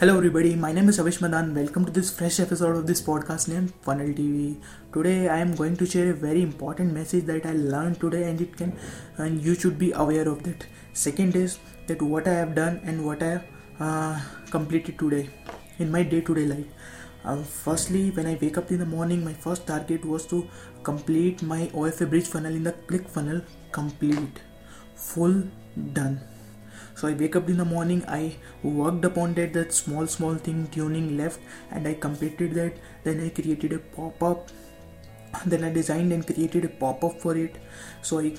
Hello, everybody. My name is Avish Madaan. Welcome to this fresh episode of this podcast named Funnel TV. Today, I am going to share a very important message that I learned today, and it can, and you should be aware of that. Second is that what I have done and what I have uh, completed today in my day-to-day life. Uh, firstly, when I wake up in the morning, my first target was to complete my OFA bridge funnel in the click funnel Complete, full, done so i wake up in the morning i worked upon that that small small thing tuning left and i completed that. Then i created a pop-up. Then i designed and created a pop-up for it. So i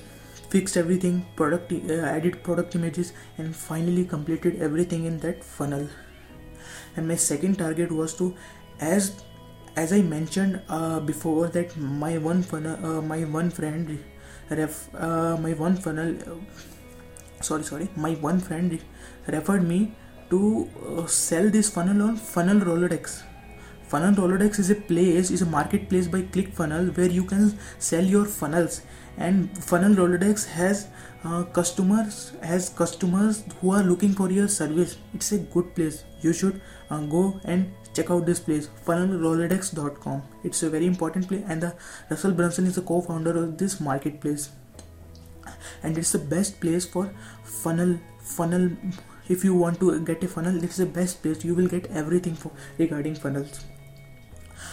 fixed everything product uh, added product images and finally completed everything in that funnel. And my second target was to as as i mentioned uh, before that my one funnel uh, my one friend ref uh, my one funnel sorry sorry. My one friend referred me to uh, sell this funnel on funnel rolodex. Funnel rolodex is a place is a marketplace by clickfunnels where you can sell your funnels. And funnel rolodex has uh, customers has customers who are looking for your service. It's a good place. You should uh, go and check out this place funnelrolodex.com it's a very important place and the russell brunson is the co-founder of this marketplace and it's the best place for funnel funnel if you want to get a funnel it's the best place. You will get everything for regarding funnels.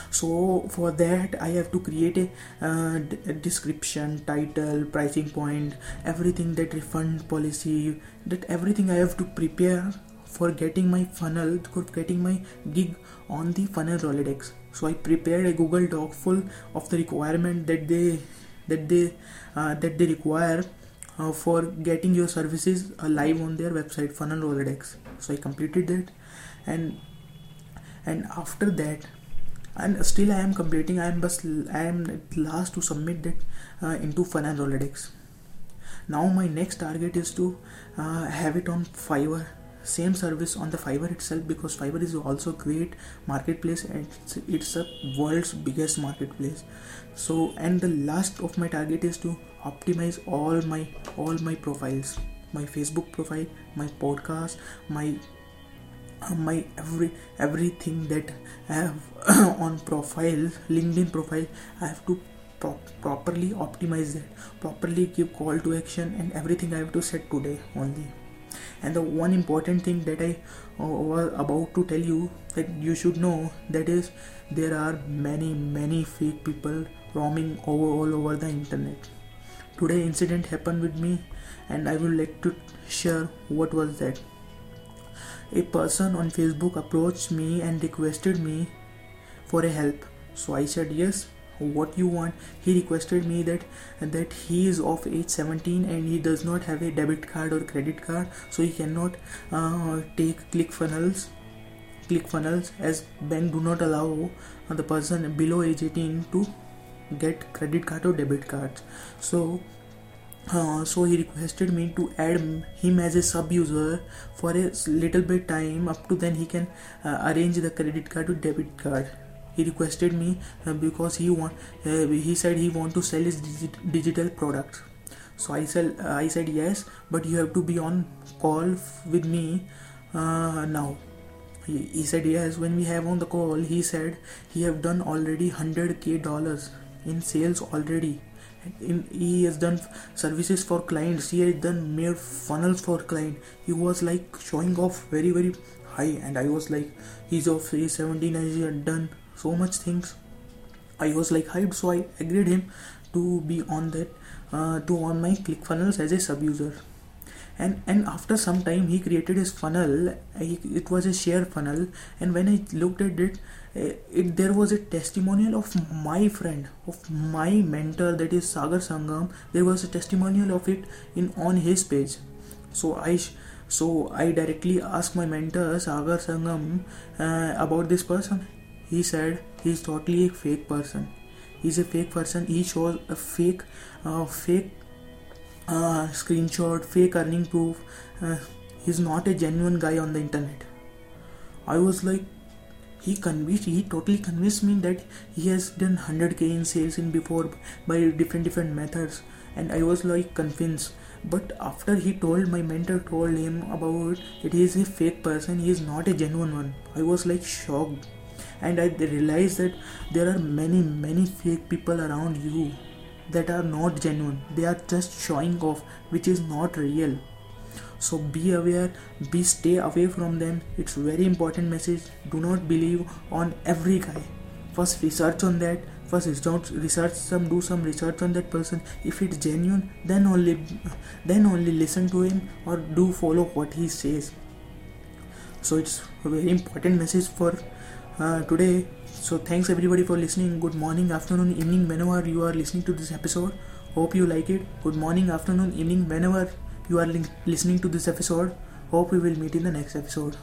So for that i have to create a, uh, description title pricing point everything that refund policy that everything i have to prepare for getting my funnel for getting my gig on the funnel rolodex. So i prepared a google doc full of the requirement that they that they uh, that they require uh, for getting your services uh, live on their website funnel rolodex. So i completed that. And and after that and still i am completing i am just i am last to submit that uh, into funnel rolodex. Now my next target is to uh, have it on fiverr same service on the fiverr itself because fiverr is also great marketplace and it's, it's a world's biggest marketplace. So and the last of my target is to optimize all my all my profiles my facebook profile my podcast my my every everything that i have on profile linkedin profile i have to pro- properly optimize that properly give call to action and everything i have to set today only and the one important thing that i uh, was about to tell you that you should know that is there are many many fake people roaming over all over the internet. Today incident happened with me and i would like to share what was that. A person on facebook approached me and requested me for a help. So i said yes what you want. He requested me that that he is of age 17 and he does not have a debit card or credit card so he cannot uh, take clickfunnels click funnels as bank do not allow the person below age 18 to get credit card or debit cards. So uh, so he requested me to add him as a sub user for a little bit time. Up to then he can uh, arrange the credit card or debit card he requested me uh, because he want uh, he said he want to sell his digi- digital products so i said uh, i said yes but you have to be on call with me uh, now. He, he said yes when we have on the call he said he have done already 100k dollars in sales already. In, he has done services for clients he has done made funnels for client. He was like showing off very very high and i was like he's of he's 17 and he had done so much things. I was like hyped so i agreed him to be on that uh, to on my clickfunnels as a sub user and and after some time he created his funnel. He, it was a share funnel. And when i looked at it uh, it there was a testimonial of my friend of my mentor that is sagar sangam. There was a testimonial of it in on his page. So i so i directly asked my mentor sagar sangam uh, about this person he said he's totally a fake person. He's a fake person. He shows a fake uh, fake uh, screenshot fake earning proof. Uh, he's not a genuine guy on the internet. I was like he convinced he totally convinced me that he has done 100k in sales in before by different different methods. And i was like convinced. But after he told my mentor told him about that he is a fake person he is not a genuine one. I was like shocked and i realized that there are many many fake people around you that are not genuine. They are just showing off which is not real. So be aware be stay away from them. It's very important message. Do not believe on every guy. First research on that. First research research some do some research on that person. If it's genuine then only then only listen to him or do follow what he says. So it's a very important message for uh, today so thanks everybody for listening. Good morning afternoon evening whenever you are listening to this episode. Hope you like it. Good morning afternoon evening whenever you are listening to this episode. Hope we will meet in the next episode